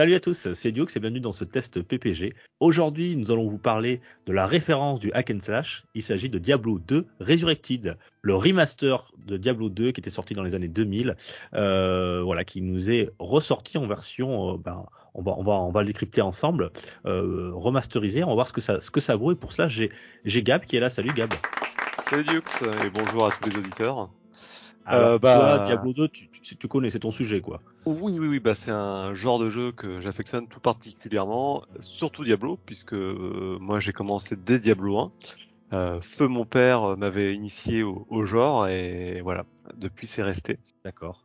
Salut à tous, c'est Diox et bienvenue dans ce test PPG. Aujourd'hui, nous allons vous parler de la référence du hack and slash. Il s'agit de Diablo 2 Resurrected, le remaster de Diablo 2 qui était sorti dans les années 2000, euh, voilà, qui nous est ressorti en version, euh, ben, on va, le décrypter ensemble, euh, remasterisé. On va voir ce que ça, vaut. Et pour cela, j'ai, Gab qui est là. Salut Gab. Salut Dux et bonjour à tous les auditeurs. Alors, Euh, bah- toi, Diablo 2, tu, tu, tu connais, c'est ton sujet, quoi. Oui, oui, oui, bah c'est un genre de jeu que j'affectionne tout particulièrement, surtout Diablo, puisque euh, moi j'ai commencé dès Diablo 1. Euh, Feu mon père m'avait initié au, au genre et voilà, depuis c'est resté. D'accord.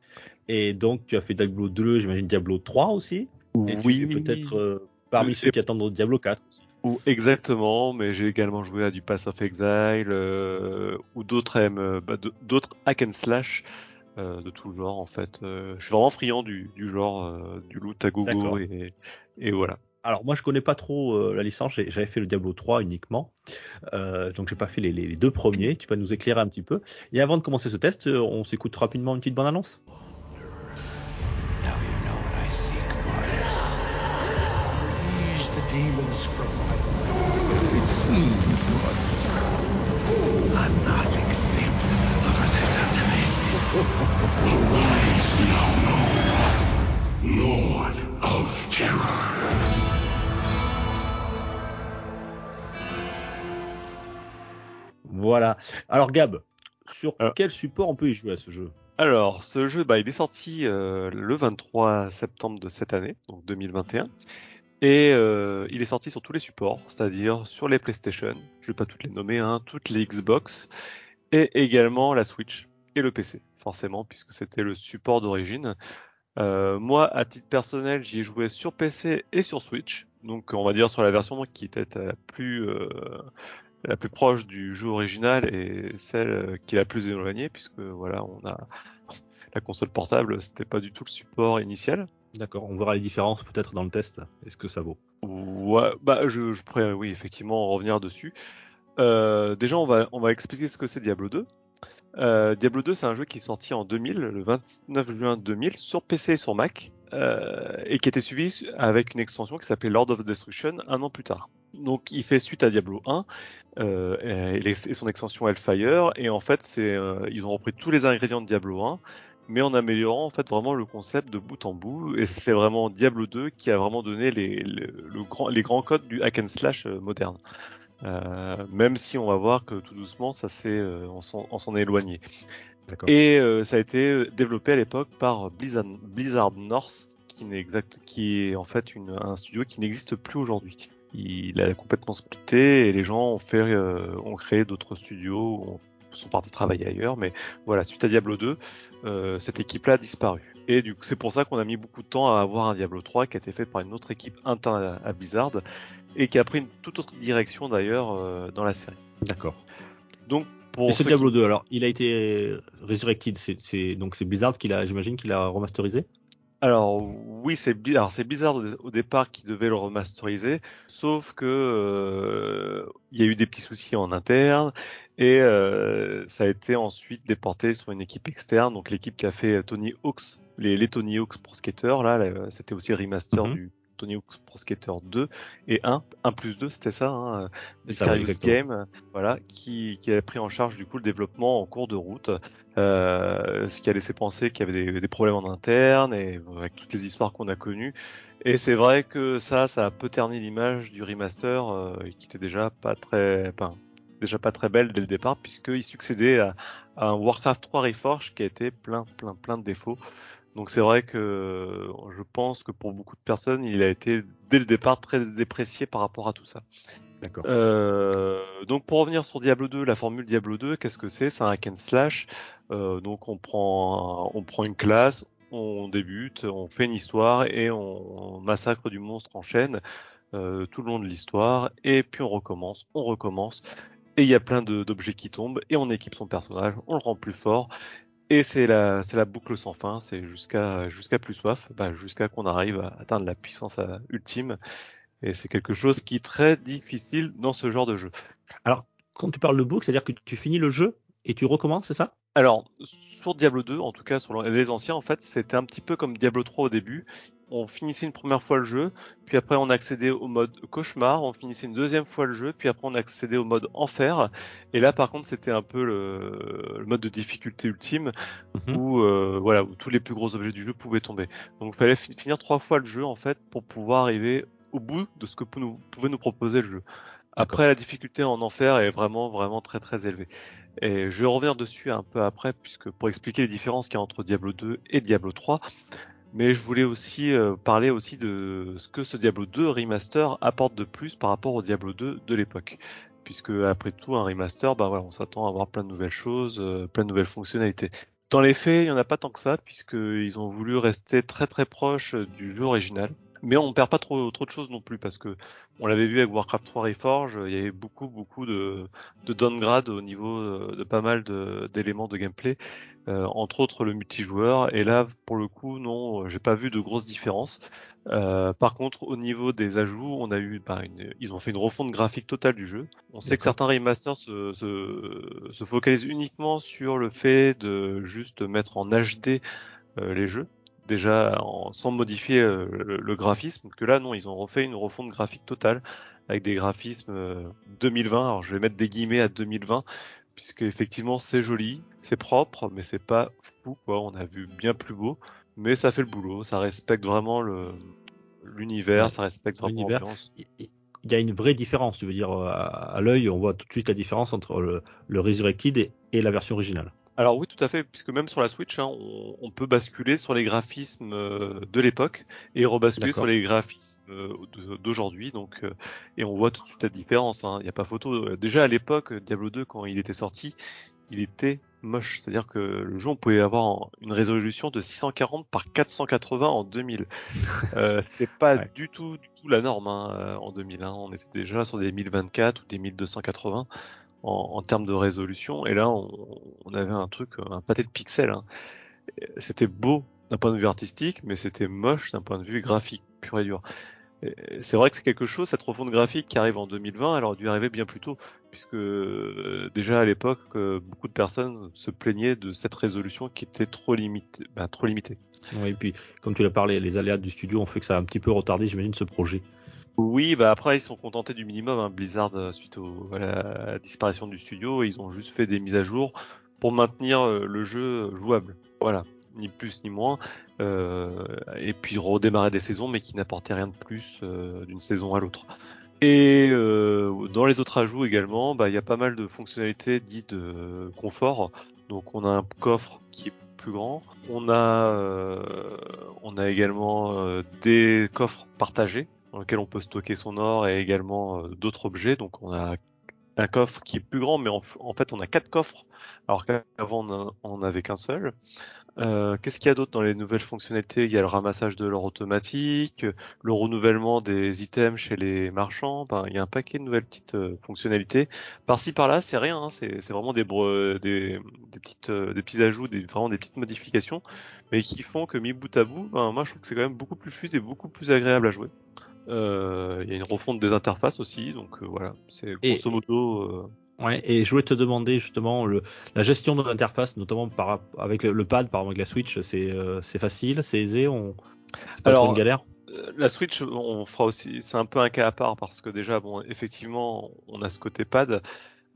Et donc, tu as fait Diablo 2, j'imagine Diablo 3 aussi? Et tu es peut-être parmi Oui, ceux qui attendent Diablo 4 aussi. Ou exactement, mais j'ai également joué à du Pass of Exile euh, ou d'autres M, bah, d'autres hack and slash euh, de tout genre en fait. Euh, je suis vraiment friand du, du genre euh, du loot à gogo et, et voilà. Alors moi je connais pas trop euh, la licence, j'avais fait le Diablo 3 uniquement, euh, donc j'ai pas fait les, les- les deux premiers. Tu vas nous éclairer un petit peu. Et avant de commencer ce test, euh, on s'écoute rapidement une petite bande annonce. Arise, Diablo, Lord of Terror. Voilà. Alors Gab, sur Alors- quel support on peut y jouer à ce jeu? Alors, ce jeu, bah, il est sorti euh, le 23 septembre de cette année, donc 2021. Et euh, il est sorti sur tous les supports, c'est-à-dire sur les PlayStation, je vais pas toutes les nommer, hein, toutes les Xbox, et également la Switch et le PC, forcément, puisque c'était le support d'origine. Euh, moi, à titre personnel, j'y ai joué sur PC et sur Switch, donc on va dire sur la version qui était la plus euh, la plus proche du jeu original et celle qui est la plus éloignée, puisque voilà, on a la console portable, c'était pas du tout le support initial. D'accord. On verra les différences peut-être dans le test. Est-ce que ça vaut? Ouais, bah je, je pourrais, oui, effectivement, revenir dessus. Euh, déjà, on va, on va expliquer ce que c'est Diablo 2. Euh, Diablo 2, c'est un jeu qui est sorti en 2000, le 29 juin 2000, sur PC et sur Mac, euh, et qui était suivi avec une extension qui s'appelait Lord of Destruction un an plus tard. Donc, il fait suite à Diablo 1 euh, et, son extension Hellfire, et en fait, ils ont repris tous les ingrédients de Diablo 1, mais en améliorant en fait vraiment le concept de bout en bout, et c'est vraiment Diablo 2 qui a vraiment donné les, le, le grand, les grands codes du hack and slash moderne. Euh, même si on va voir que tout doucement, ça s'est, euh, on s'en est éloigné. D'accord. Et euh, ça a été euh, développé à l'époque par Blizzard, Blizzard North, qui, n'est exact, qui est en fait une, un studio qui n'existe plus aujourd'hui. Il a complètement splitté et les gens ont fait, euh, ont créé d'autres studios, ont- sont partis travailler ailleurs. Mais voilà, suite à Diablo 2, euh, cette équipe-là a disparu. Et du coup, c'est pour ça qu'on a mis beaucoup de temps à avoir un Diablo 3 qui a été fait par une autre équipe interne à, Blizzard et qui a pris une toute autre direction d'ailleurs euh, dans la série. D'accord. Donc pour Et ce Diablo qui- 2, alors, il a été resurrected. C'est, c'est- donc c'est Blizzard qui l'a, j'imagine, qu'il a remasterisé? Alors oui, c'est alors c'est Blizzard au, au départ qui devait le remasteriser, sauf que euh, il y a eu des petits soucis en interne et euh, ça a été ensuite déporté sur une équipe externe, donc l'équipe qui a fait Tony Hawk's, les, les Tony Hawk's Pro Skater là, là, c'était aussi le remaster Mhm. du Tony Hawk's Pro Skater 2 et 1, 1 plus 2, c'était ça, hein, Vicarious exactement. Game, voilà, qui, qui a pris en charge du coup le développement en cours de route, euh, ce qui a laissé penser qu'il y avait des, des problèmes en interne et avec toutes les histoires qu'on a connues. Et c'est vrai que ça, ça a peu terni l'image du remaster, euh, qui était déjà pas très, enfin, déjà pas très belle dès le départ, puisqu'il succédait à, à un Warcraft 3 Reforged qui a été plein, plein, plein de défauts. Donc c'est vrai que je pense que pour beaucoup de personnes, il a été dès le départ très déprécié par rapport à tout ça. D'accord. Euh, donc pour revenir sur Diablo 2, la formule Diablo 2, qu'est-ce que c'est? C'est un hack and slash. Euh, donc on prend on prend une classe, on débute, on fait une histoire et on, on massacre du monstre en chaîne euh, tout le long de l'histoire et puis on recommence, on recommence et il y a plein d'objets qui tombent, et on équipe son personnage, on le rend plus fort, et c'est la, c'est la boucle sans fin, c'est jusqu'à jusqu'à plus soif, bah, jusqu'à qu'on arrive à atteindre la puissance euh, ultime, et c'est quelque chose qui est très difficile dans ce genre de jeu. Alors, quand tu parles de book, c'est-à-dire que tu finis le jeu et tu recommences, c'est ça? Alors, sur Diablo 2, en tout cas sur les anciens, en fait, c'était un petit peu comme Diablo 3 au début. On finissait une première fois le jeu, puis après on accédait au mode cauchemar, on finissait une deuxième fois le jeu, puis après on accédait au mode enfer. Et là, par contre, c'était un peu le, le mode de difficulté ultime Mhm. où euh, voilà où tous les plus gros objets du jeu pouvaient tomber. Donc il fallait fi- finir trois fois le jeu en fait pour pouvoir arriver au bout de ce que nous, pouvait nous proposer le jeu. Après la difficulté en enfer est vraiment vraiment très très élevée. Et je vais revenir dessus un peu après puisque pour expliquer les différences qu'il y a entre Diablo 2 et Diablo 3. Mais je voulais aussi euh, parler aussi de ce que ce Diablo 2 remaster apporte de plus par rapport au Diablo 2 de l'époque. Puisque après tout, un remaster, bah voilà, on s'attend à avoir plein de nouvelles choses, euh, plein de nouvelles fonctionnalités. Dans les faits, il n'y en a pas tant que ça, puisqu'ils ont voulu rester très très proches du jeu original. Mais on perd pas trop, trop de choses non plus, parce que on l'avait vu avec Warcraft 3 Reforged, il y avait beaucoup beaucoup de, de downgrade au niveau euh, de pas mal d'éléments de, gameplay, euh, entre autres le multijoueur. Et là, pour le coup, non, j'ai pas vu de grosses différences. Euh, par contre, au niveau des ajouts, on a eu, bah, une- ils ont fait une refonte graphique totale du jeu. On sait que certains remasters se, se, se focalisent uniquement sur le fait de juste mettre en HD euh, les jeux, déjà en- sans modifier euh, le, le graphisme. Que là, non, ils ont refait une refonte graphique totale avec des graphismes euh, 2020. Alors, je vais mettre des guillemets à 2020 puisque effectivement c'est joli, c'est propre, mais c'est pas fou quoi. On a vu bien plus beau, mais ça fait le boulot, ça respecte vraiment le l'univers, Ouais, ça respecte vraiment l'univers. l'ambiance. Il y a une vraie différence, tu veux dire, euh, à, à l'œil, on voit tout de suite la différence entre le, le Resurrected et, et la version originale. Alors oui, tout à fait, puisque même sur la Switch, hein, on, on peut basculer sur les graphismes euh, de l'époque et rebasculer sur les graphismes euh, d'aujourd'hui. Donc, euh, et on voit tout de suite la différence. hein. Il n'y a pas photo. Déjà à l'époque, Diablo 2, quand il était sorti, il était moche. C'est-à-dire que le jeu, on pouvait avoir une résolution de 640 par 480 en 2000. Euh, c'est pas Ouais. du tout, du tout la norme hein, en 2000. hein. On était déjà sur des 1024 ou des 1280 en, termes de résolution. Et là, on, avait un truc, un pâté de pixels. hein. C'était beau d'un point de vue artistique, mais c'était moche d'un point de vue graphique, pur et dur. C'est vrai que c'est quelque chose, cette refonte graphique qui arrive en 2020, elle aurait dû arriver bien plus tôt, puisque euh, déjà à l'époque, euh, beaucoup de personnes se plaignaient de cette résolution qui était trop limitée. Ben, trop limitée. Ouais, et puis, comme tu l'as parlé, les aléas du studio ont fait que ça a un petit peu retardé, j'imagine, ce projet. Oui, bah après ils sont contentés du minimum, hein, Blizzard euh, suite au, à la disparition du studio, ils ont juste fait des mises à jour pour maintenir euh, le jeu jouable. Voilà, ni plus ni moins. Euh, et puis redémarrer des saisons, mais qui n'apportaient rien de plus d'une saison à l'autre. Et dans les autres ajouts également, bah, il y a pas mal de fonctionnalités dites de confort. Donc on a un coffre qui est plus grand. On a, on a également des coffres partagés dans lesquels on peut stocker son or et également euh, d'autres objets. Donc on a un coffre qui est plus grand, mais en, fait on a quatre coffres, alors qu'avant on n'avait qu'un seul. Euh, Qu'est-ce qu'il y a d'autre dans les nouvelles fonctionnalités? Il y a le ramassage de l'or automatique, le renouvellement des items chez les marchands. Il y a un paquet de nouvelles petites euh, fonctionnalités. Par-ci par-là, c'est rien. hein, c'est vraiment des, petites des petits ajouts, des, vraiment des petites modifications, mais qui font que mis bout à bout, ben, moi je trouve que c'est quand même beaucoup plus fluide et beaucoup plus agréable à jouer. Euh, Il y a une refonte des interfaces aussi, donc euh, voilà, c'est grosso modo. euh, Ouais, et je voulais te demander justement le, la gestion de l'interface, notamment par, avec le, le pad, par exemple avec la Switch, c'est euh, facile, c'est aisé, on... c'est pas Alors, trop une galère. La Switch, on fera aussi, c'est un peu un cas à part parce que déjà, bon, effectivement, on a ce côté pad.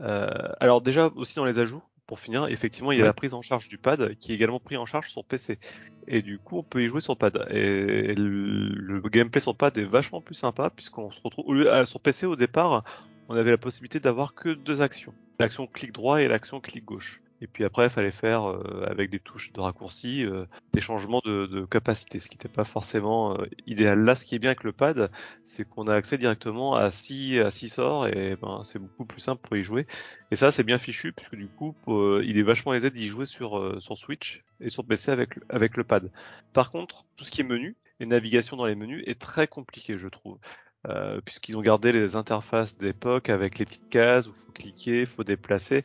Euh, alors déjà aussi dans les ajouts, pour finir, effectivement, il y a Ouais. la prise en charge du pad qui est également pris en charge sur PC. Et du coup, on peut y jouer sur pad. Et le, le gameplay sur pad est vachement plus sympa puisqu'on se retrouve au lieu- ah, sur PC au départ, on avait la possibilité d'avoir que deux actions, l'action clic droit et l'action clic gauche. Et puis après, il fallait faire euh, avec des touches de raccourci euh, des changements de, de capacité, ce qui n'était pas forcément euh, idéal. Là, ce qui est bien avec le pad, c'est qu'on a accès directement à six à six sorts et ben c'est beaucoup plus simple pour y jouer. Et ça, c'est bien fichu puisque du coup, euh, il est vachement aisé d'y jouer sur euh, sur Switch et sur PC avec avec le pad. Par contre, tout ce qui est menu, les navigations dans les menus est très compliqué, je trouve. euh, puisqu'ils ont gardé les interfaces d'époque avec les petites cases où faut cliquer, faut déplacer.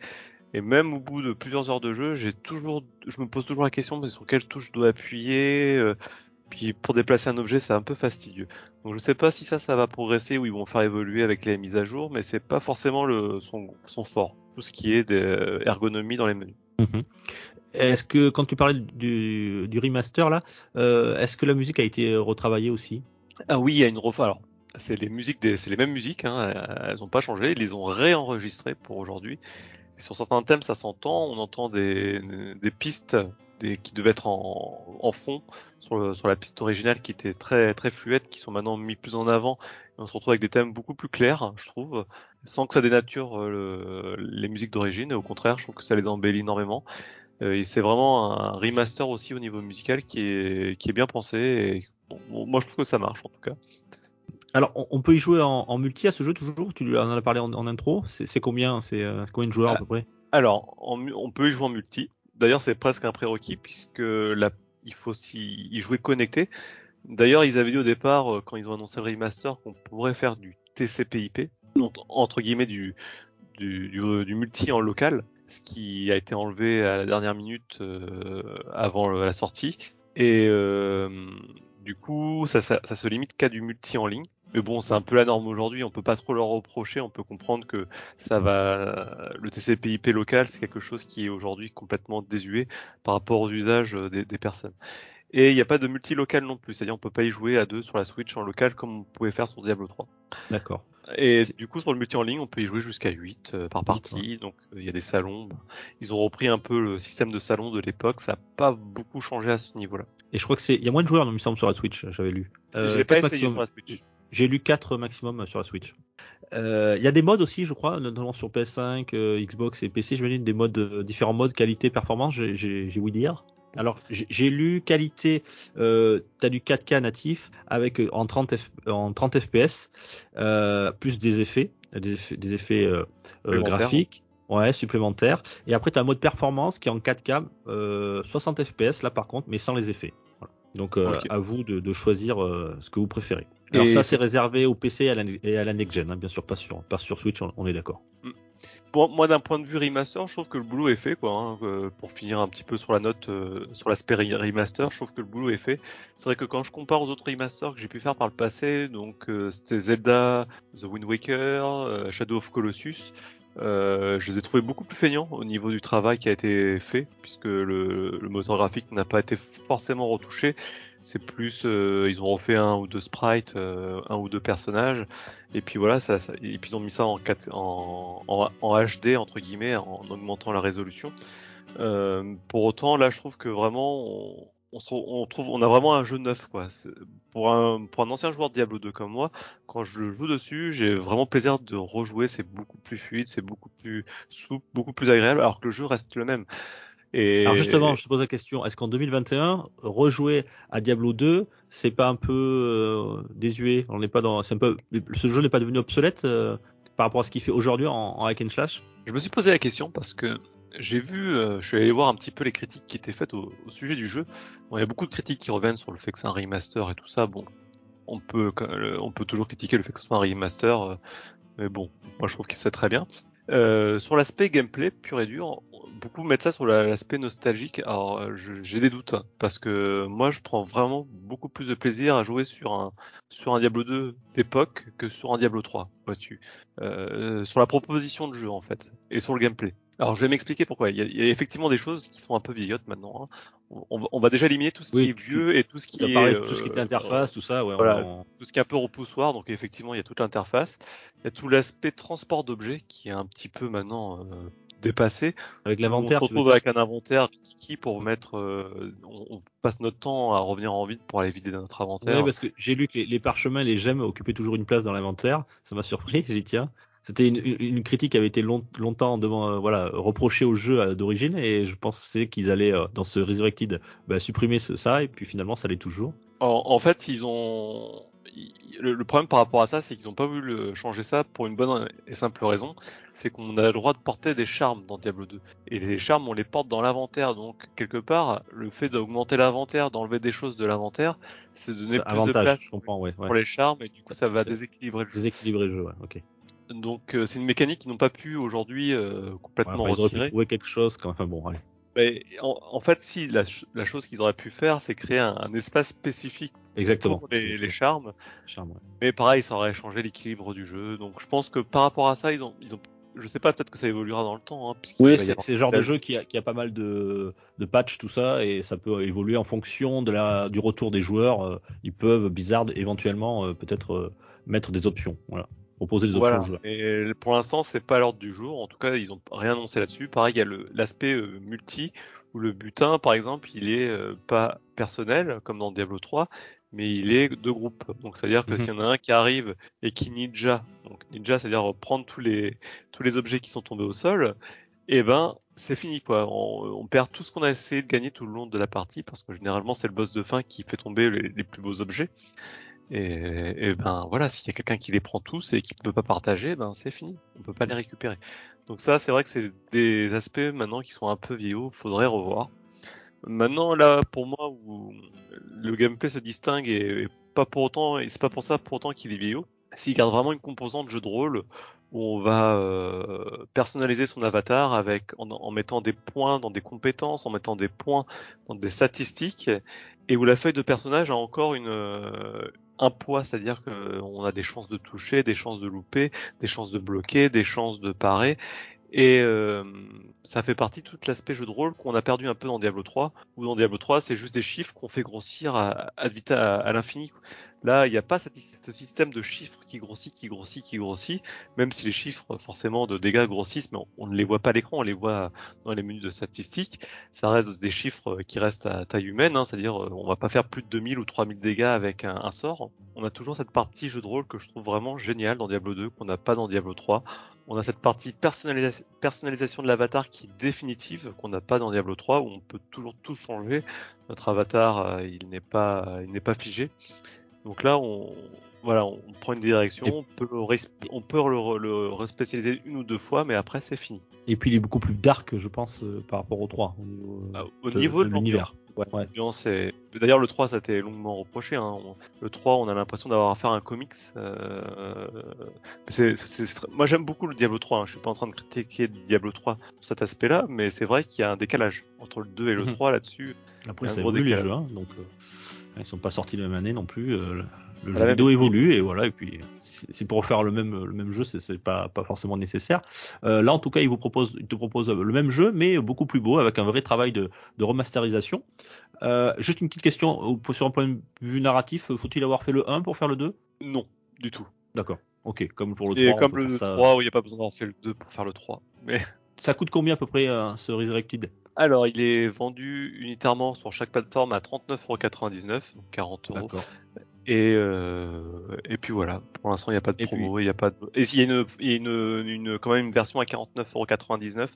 Et même au bout de plusieurs heures de jeu, j'ai toujours, je me pose toujours la question mais sur quelle touche je dois appuyer. euh, puis pour déplacer un objet, c'est un peu fastidieux. Donc je sais pas si ça, ça va progresser ou ils vont faire évoluer avec les mises à jour, mais c'est pas forcément le son, son fort. Tout ce qui est d'ergonomie dans les menus. Mhm. Est-ce que quand tu parlais du, du remaster là, euh, est-ce que la musique a été retravaillée aussi? Ah oui, il y a une refa. Alors, c'est les musiques, des, c'est les mêmes musiques. Hein, elles n'ont pas changé. Ils les ont réenregistrées pour aujourd'hui. Sur certains thèmes, ça s'entend. On entend des, des pistes des, qui devaient être en, en fond sur, le, sur la piste originale qui était très très fluette, qui sont maintenant mis plus en avant. Et on se retrouve avec des thèmes beaucoup plus clairs, je trouve, sans que ça dénature euh, le, les musiques d'origine. Au contraire, je trouve que ça les embellit énormément. Euh, et c'est vraiment un remaster aussi au niveau musical qui est qui est bien pensé. Et bon, moi, je trouve que ça marche en tout cas. Alors, on, on peut y jouer en, en, multi à ce jeu toujours? Tu en as parlé en, en intro. C'est combien? C'est euh, combien de joueurs à peu près? Alors, on peut y jouer en multi. D'ailleurs, c'est presque un prérequis puisque la, il faut aussi y jouer connecté. D'ailleurs, ils avaient dit au départ, quand ils ont annoncé le remaster, qu'on pourrait faire du TCP/IP, donc entre guillemets du, du, du, du, multi en local, ce qui a été enlevé à la dernière minute euh, avant la sortie. Et euh, du coup, ça, ça, ça se limite qu'à du multi en ligne. Mais bon, c'est un peu la norme aujourd'hui. On peut pas trop leur reprocher. On peut comprendre que ça va. Le TCP/IP local, c'est quelque chose qui est aujourd'hui complètement désuet par rapport aux usages des, des personnes. Et il n'y a pas de multi-local non plus, c'est-à-dire on peut pas y jouer à deux sur la Switch en local comme on pouvait faire sur Diablo 3. D'accord. Et du coup sur le multi en ligne, on peut y jouer jusqu'à 8 euh, par partie, donc il euh, y a des salons. Ils ont repris un peu le système de salon de l'époque, ça n'a pas beaucoup changé à ce niveau-là. Et je crois que c'est il y a moins de joueurs, il me semble sur la Switch, j'avais lu. Euh, Je l'ai pas essayé maximum. sur la Switch. J'ai lu 4 maximum sur la Switch. Il euh, y a des modes aussi, je crois, notamment sur PS5, euh, Xbox et PC. Dis des modes, euh, différents modes qualité, performance. J'ai ouï dire. Alors j'ai lu qualité, euh, tu as du 4K natif avec en 30 F, en 30 FPS euh, plus des effets, des effets, des effets euh, graphiques. Ouais, supplémentaires. Et après, tu as un mode performance qui est en 4K, 60 FPS là par contre, mais sans les effets. Voilà. Donc euh, okay. à vous de, de choisir euh, ce que vous préférez. Alors et ça c'est réservé au PC et à la, et à la next gen, hein, bien sûr, pas sur, pas sur Switch, on, on est d'accord. Bon, moi d'un point de vue remaster, je trouve que le boulot est fait, quoi. Hein, euh, pour finir un petit peu sur la note, euh, sur l'aspect remaster, je trouve que le boulot est fait. C'est vrai que quand je compare aux autres remasters que j'ai pu faire par le passé, donc euh, c'était Zelda, The Wind Waker, Shadow of Colossus, euh, je les ai trouvés beaucoup plus feignants au niveau du travail qui a été fait, puisque le, le moteur graphique n'a pas été forcément retouché. C'est plus, euh, ils ont refait un ou deux sprites, euh, un ou deux personnages, et puis voilà, ça, ça, et puis ils ont mis ça en, 4, en, en, HD entre guillemets, en augmentant la résolution. Euh, pour autant, là, je trouve que vraiment, on, se, on, trouve, on a vraiment un jeu neuf, quoi. Pour un, pour un ancien joueur de Diablo 2 comme moi, quand je joue dessus, j'ai vraiment plaisir de rejouer. C'est beaucoup plus fluide, c'est beaucoup plus souple, beaucoup plus agréable, alors que le jeu reste le même. Et... Alors justement, je te pose la question est-ce qu'en 2021, rejouer à Diablo 2, c'est pas un peu euh, désuet? On n'est pas dans, c'est un peu, ce jeu n'est pas devenu obsolète euh, par rapport à ce qu'il fait aujourd'hui en, en hack and slash? Je me suis posé la question parce que j'ai vu, euh, je suis allé voir un petit peu les critiques qui étaient faites au, au sujet du jeu. Bon, il y a beaucoup de critiques qui reviennent sur le fait que c'est un remaster et tout ça. Bon, on peut, on peut toujours critiquer le fait que ce soit un remaster, euh, mais bon, moi je trouve que c'est très bien. Euh, sur l'aspect gameplay pur et dur, beaucoup mettent ça sur l'aspect nostalgique. Alors j'ai des doutes hein, parce que moi je prends vraiment beaucoup plus de plaisir à jouer sur un sur un Diablo 2 d'époque que sur un Diablo 3, vois-tu. Euh, sur la proposition de jeu en fait et sur le gameplay. Alors je vais m'expliquer pourquoi. Il y, a, il y, a, effectivement des choses qui sont un peu vieillottes maintenant. Hein. On, on, va déjà éliminer tout ce oui, qui est vieux et tout ce qui est euh, tout ce qui est interface, tout ça. Ouais, voilà, on... tout ce qui est un peu repoussoir. Donc effectivement, il y a toute l'interface. Il y a tout l'aspect transport d'objets qui est un petit peu maintenant euh, dépassé. Avec l'inventaire. On se retrouve avec un inventaire qui pour mettre. Euh, on, passe notre temps à revenir en vide pour aller vider notre inventaire. Oui, parce que j'ai lu que les, les parchemins, les gemmes occupaient toujours une place dans l'inventaire. Ça m'a surpris. J'y tiens c'était une, une, critique qui avait été long, longtemps devant, euh, voilà, reprochée au jeu euh, d'origine et je pensais qu'ils allaient euh, dans ce Resurrected bah, supprimer ce, ça et puis finalement ça l'est toujours. En, en, fait, ils ont le, problème par rapport à ça, c'est qu'ils n'ont pas voulu changer ça pour une bonne et simple raison, c'est qu'on a le droit de porter des charmes dans Diablo 2. Et les charmes, on les porte dans l'inventaire, donc quelque part, le fait d'augmenter l'inventaire, d'enlever des choses de l'inventaire, c'est donner plus de place je comprends, ouais. ouais. pour les charmes, et du coup, ça va déséquilibrer le jeu. Déséquilibrer le jeu, ouais, ok. Donc, euh, c'est une mécanique qu'ils n'ont pas pu aujourd'hui euh, Ouais, complètement après, ils auraient pu retirer. trouver quelque chose, quand bon, allez. Mais en, en fait, si la, la chose qu'ils auraient pu faire, c'est créer un, un espace spécifique Exactement. pour les, les charmes. Charme, ouais. Mais pareil, ça aurait changé l'équilibre du jeu. Donc, je pense que par rapport à ça, ils ont, ils ont, je sais pas, peut-être que ça évoluera dans le temps. Hein, Oui, c'est le genre de jeu qui a, qui a pas mal de, de patchs, tout ça, et ça peut évoluer en fonction de la, du retour des joueurs. Euh, Ils peuvent, Blizzard, éventuellement, peut-être mettre des options. Voilà. Proposer des options Voilà. aux joueurs. Et pour l'instant, c'est pas l'ordre du jour. En tout cas, ils ont rien annoncé là-dessus. Pareil, il y a l'aspect euh, multi où le butin, par exemple, il est euh, pas personnel comme dans Diablo 3, mais il est de groupe. Donc, c'est-à-dire que Mhm. s'il y en a un qui arrive et qui ninja, donc ninja, c'est-à-dire prendre tous les tous les objets qui sont tombés au sol, et ben c'est fini quoi. On, on perd tout ce qu'on a essayé de gagner tout le long de la partie parce que généralement c'est le boss de fin qui fait tomber les, les plus beaux objets. Et, et ben voilà, s'il y a quelqu'un qui les prend tous et qui ne peut pas partager, ben c'est fini. On peut pas les récupérer. Donc ça, c'est vrai que c'est des aspects maintenant qui sont un peu vieillots, faudrait revoir. Maintenant là, pour moi, où le gameplay se distingue et, pas pour autant, et c'est pas pour ça pour autant qu'il est vieillot. S'il garde vraiment une composante jeu de rôle où on va euh, personnaliser son avatar avec en, en mettant des points dans des compétences, en mettant des points dans des statistiques, et où la feuille de personnage a encore une euh, un poids, c'est-à-dire qu'on a des chances de toucher, des chances de louper, des chances de bloquer, des chances de parer. Et euh, ça fait partie de tout l'aspect jeu de rôle qu'on a perdu un peu dans Diablo 3, où dans Diablo 3, c'est juste des chiffres qu'on fait grossir à, l'infini. Là, il n'y a pas ce système de chiffres qui grossit, qui grossit, qui grossit, même si les chiffres forcément de dégâts grossissent, mais on, ne les voit pas à l'écran, on les voit dans les menus de statistiques. Ça reste des chiffres qui restent à taille humaine, hein, c'est-à-dire on va pas faire plus de 2000 ou 3000 dégâts avec un, un sort. On a toujours cette partie jeu de rôle que je trouve vraiment géniale dans Diablo 2, qu'on n'a pas dans Diablo 3. On a cette partie personnalisa personnalisation de l'avatar qui est définitive, qu'on n'a pas dans Diablo 3, où on peut toujours tout changer. Notre avatar, euh, pas, il n'est pas figé. Donc là, on, voilà, on prend une direction, on peut le, on peut le, le respécialiser une ou deux fois, mais après c'est fini. Et puis il est beaucoup plus dark, je pense, euh, par rapport au 3, au niveau, euh, Ah, au de, niveau de de l'univers. Ouais. Ouais. C'est... D'ailleurs, le 3, ça a été longuement reproché. Hein. On- Le 3, on a l'impression d'avoir affaire à un comics. Euh... c'est- c'est- c'est- Moi, j'aime beaucoup le Diablo 3. Hein. Je suis pas en train de critiquer Diablo 3 sur cet aspect-là, mais c'est vrai qu'il y a un décalage entre le 2 et le Mhm. 3 là-dessus. Après, gros évolue les jeux, hein, donc euh, ils sont pas sortis la même année non plus. euh, le jeu vidéo évolue et voilà. Et puis, si si pour faire le même le même jeu, c'est- c'est pas pas forcément nécessaire. Euh, là, en tout cas, ils vous proposent, ils te proposent le même jeu, mais beaucoup plus beau, avec un vrai travail de, de remasterisation. Euh, juste une petite question sur un point de vue narratif, faut-il avoir fait le 1 pour faire le 2 Non, du tout. D'accord. Ok, comme pour le 3. Et comme le faire ça. 3, où il n'y a pas besoin d'avoir fait le 2 pour faire le 3. Mais Ça coûte combien à peu près euh, ce Resurrected? Alors, il est vendu unitairement sur chaque plateforme à 39,99€, donc 40 euros. Et, euh, et puis voilà, pour l'instant il n'y a pas de Et promo, il n'y a pas de... Et s'il y a, une, il y a une, une, quand même une version à 49,99€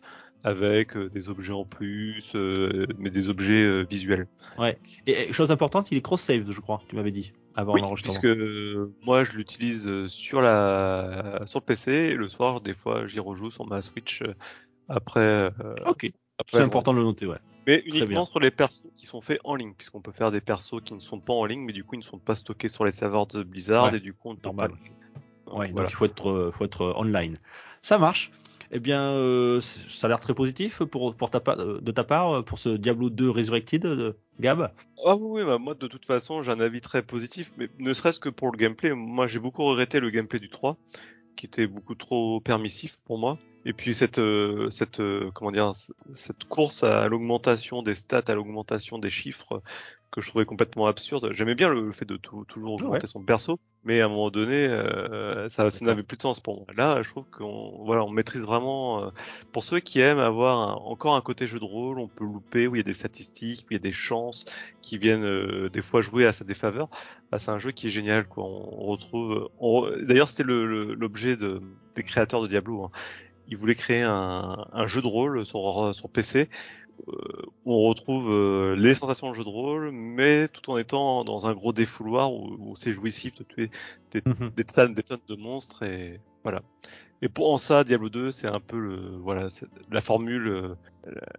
avec euh, des objets en plus, euh, mais des objets euh, visuels. Et, et chose importante, il est cross-save, je crois, tu m'avais dit, avant Oui, l'enregistrement. puisque euh, moi je l'utilise sur la sur le PC, et le soir des fois j'y rejoue sur ma Switch après. Ok, c'est important de le noter, ouais. Mais uniquement sur les persos qui sont faits en ligne, puisqu'on peut faire des persos qui ne sont pas en ligne, mais du coup ils ne sont pas stockés sur les serveurs de Blizzard Ouais, et du coup on ne peut normal. pas. Ouais, donc il faut être, euh, faut être euh, online. Ça marche. Eh bien, euh, ça a l'air très positif pour, pour ta, pa- de ta part pour ce Diablo 2 Resurrected, Gab? Ah oui, oui, bah moi de toute façon j'ai un avis très positif, mais ne serait-ce que pour le gameplay. Moi j'ai beaucoup regretté le gameplay du 3, qui était beaucoup trop permissif pour moi. Et puis cette, euh, cette euh, comment dire, cette course à l'augmentation des stats, à l'augmentation des chiffres, que je trouvais complètement absurde. J'aimais bien le fait de tout- toujours augmenter Ouais. son perso, mais à un moment donné, euh, ça, ça n'avait plus de sens pour moi. Là, je trouve qu'on voilà, on maîtrise vraiment. euh, pour ceux qui aiment avoir un- encore un côté jeu de rôle, on peut louper où il y a des statistiques, où il y a des chances qui viennent euh, des fois jouer à sa défaveur. Bah, c'est un jeu qui est génial, quoi. On retrouve. on D'ailleurs, c'était le- le- l'objet de, des créateurs de Diablo. hein. Ils voulaient créer un, jeu de rôle sur, sur PC on retrouve euh, les sensations de jeu de rôle, mais tout en étant dans un gros défouloir où, où c'est jouissif de tuer des, Mhm. des tonnes, des tonnes de monstres et voilà. Et pour en ça, Diablo 2, c'est un peu le voilà la formule, euh,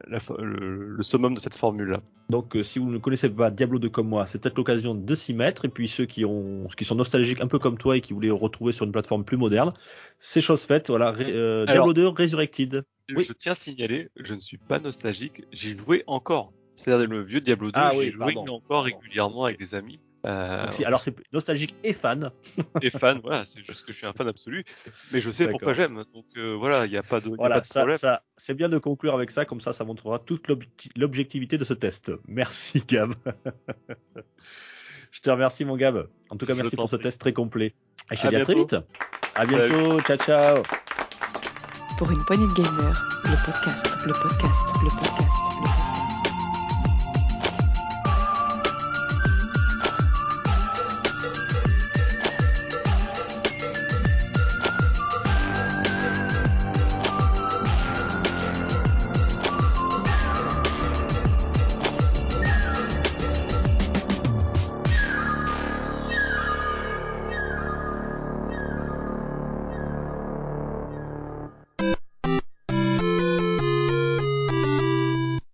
la- la- le, le summum de cette formule là. Donc, euh, si vous ne connaissez pas Diablo 2 comme moi, c'est peut-être l'occasion de s'y mettre. Et puis ceux qui ont, qui sont nostalgiques un peu comme toi et qui voulaient retrouver sur une plateforme plus moderne, c'est chose faite. Voilà, Ré- euh, Alors- Diablo 2 Resurrected. Oui. Je tiens à signaler, je ne suis pas nostalgique, j'y jouais encore. C'est-à-dire le vieux Diablo 2, Ah oui, jouais pardon, encore pardon. régulièrement avec des amis. Euh, Donc, alors c'est nostalgique et fan. et fan, voilà, c'est juste que je suis un fan absolu, mais je sais pourquoi j'aime. Donc euh, voilà, il n'y a pas de, Voilà, pas de ça, problème. ça, c'est bien de conclure avec ça, comme ça, ça montrera toute l'objecti- l'objectivité de ce test. Merci, Gab. je te remercie, mon Gab. En tout cas, Je merci pour ce test très complet. Et je te dis à très vite. À bientôt. Ciao, ciao pour une poignée de gamer, le podcast, le podcast, le podcast.